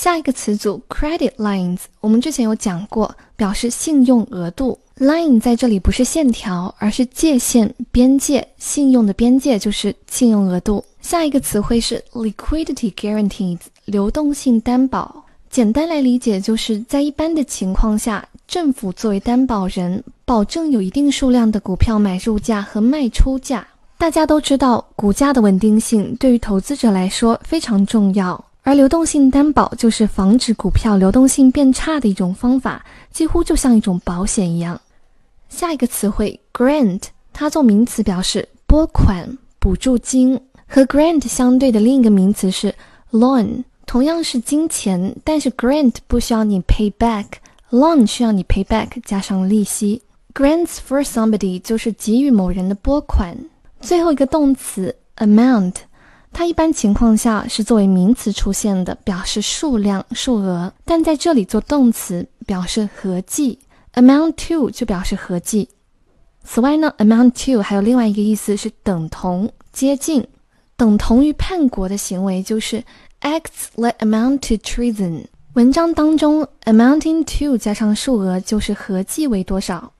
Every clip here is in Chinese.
下一个词组 credit lines，我们之前有讲过，表示信用额度。line 在这里不是线条，而是界限、边界。信用的边界就是信用额度。下一个词汇是 liquidity guarantees，流动性担保。简单来理解，就是在一般的情况下，政府作为担保人，保证有一定数量的股票买入价和卖出价。大家都知道，股价的稳定性对于投资者来说非常重要。而流动性担保就是防止股票流动性变差的一种方法，几乎就像一种保险一样。下一个词汇 grant，它做名词表示拨款、补助金。和 grant 相对的另一个名词是 loan，同样是金钱，但是 grant 不需要你 pay back，loan 需要你 pay back 加上利息。grants for somebody 就是给予某人的拨款。最后一个动词 amount。它一般情况下是作为名词出现的，表示数量、数额，但在这里做动词，表示合计。amount to 就表示合计。此外呢，amount to 还有另外一个意思是等同、接近，等同于叛国的行为，就是 acts that amount to treason。文章当中 amounting to 加上数额就是合计为多少。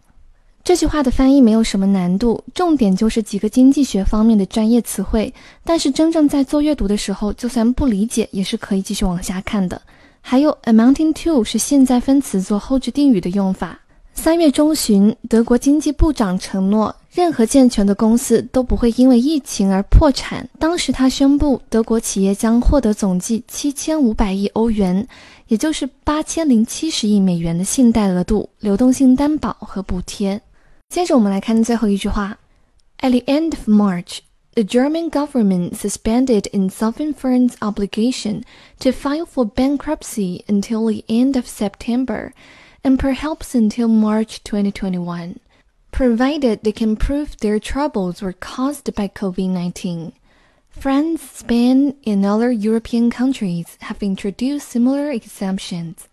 这句话的翻译没有什么难度，重点就是几个经济学方面的专业词汇。但是真正在做阅读的时候，就算不理解也是可以继续往下看的。还有 amounting to 是现在分词做后置定语的用法。三月中旬，德国经济部长承诺，任何健全的公司都不会因为疫情而破产。当时他宣布，德国企业将获得总计七千五百亿欧元，也就是八千零七十亿美元的信贷额度、流动性担保和补贴。接着我们来看最后一句话。At the end of March, the German government suspended insolvent firms' obligation to file for bankruptcy until the end of September, and perhaps until March 2021, provided they can prove their troubles were caused by COVID-19. France, Spain, and other European countries have introduced similar exemptions.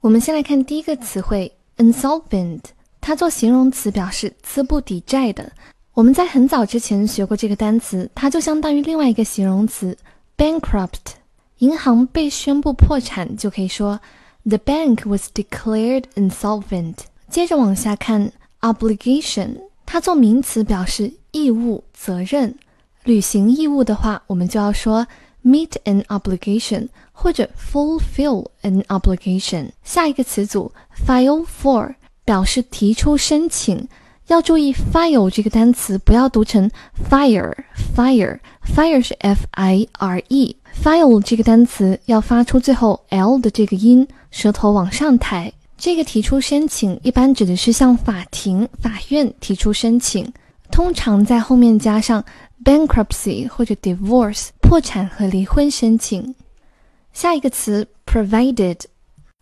我们先来看第一个词汇 insolvent。 它做形容词表示资不抵债的。我们在很早之前学过这个单词，它就相当于另外一个形容词 bankrupt。银行被宣布破产，就可以说 the bank was declared insolvent。接着往下看 obligation，它做名词表示义务、责任。履行义务的话，我们就要说 meet an obligation 或者 fulfill an obligation。下一个词组 file for。表示提出申请，要注意 file 这个单词不要读成 fire，fire，fire 是 f i r e，file 这个单词要发出最后 l 的这个音，舌头往上抬。这个提出申请一般指的是向法庭、法院提出申请，通常在后面加上 bankruptcy 或者 divorce 破产和离婚申请。下一个词 provided。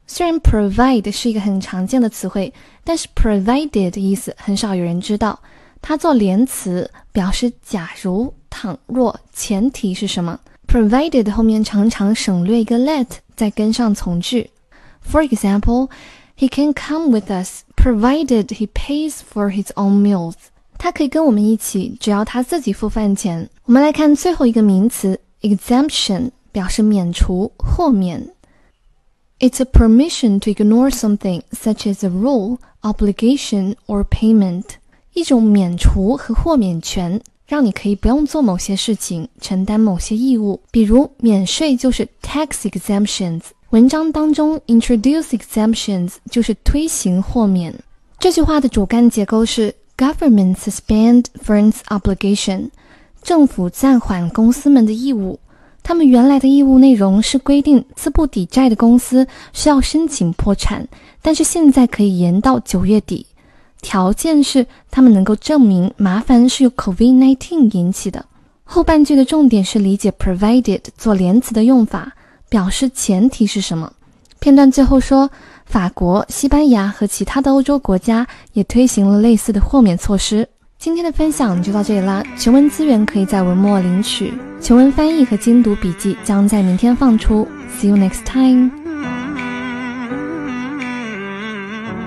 虽然 provide 是一个很常见的词汇，但是 provided 的意思很少有人知道。它做连词，表示假如、倘若、前提是什么。provided 后面常常省略一个 let，再跟上从句。For example, he can come with us, provided he pays for his own meals. 他可以跟我们一起，只要他自己付饭钱。我们来看最后一个名词 exemption，表示免除、豁免。It's a permission to ignore something such as a rule, obligation, or payment. 一种免除和豁免权，让你可以不用做某些事情，承担某些义务。比如免税就是 tax exemptions。文章当中 introduce exemptions 就是推行豁免。这句话的主干结构是 government suspend firms' obligation，政府暂缓公司们的义务。 他们原来的义务内容是规定资不抵债的公司需要申请破产，但是现在可以延到九月底，条件是他们能够证明麻烦是由 COVID-19 引起的。后半句的重点是理解 provided 做连词的用法，表示前提是什么。片段最后说，法国、西班牙和其他的欧洲国家也推行了类似的豁免措施。今天的分享就到这里啦，全文资源可以在文末领取，全文翻译和精读笔记将在明天放出。See you next time.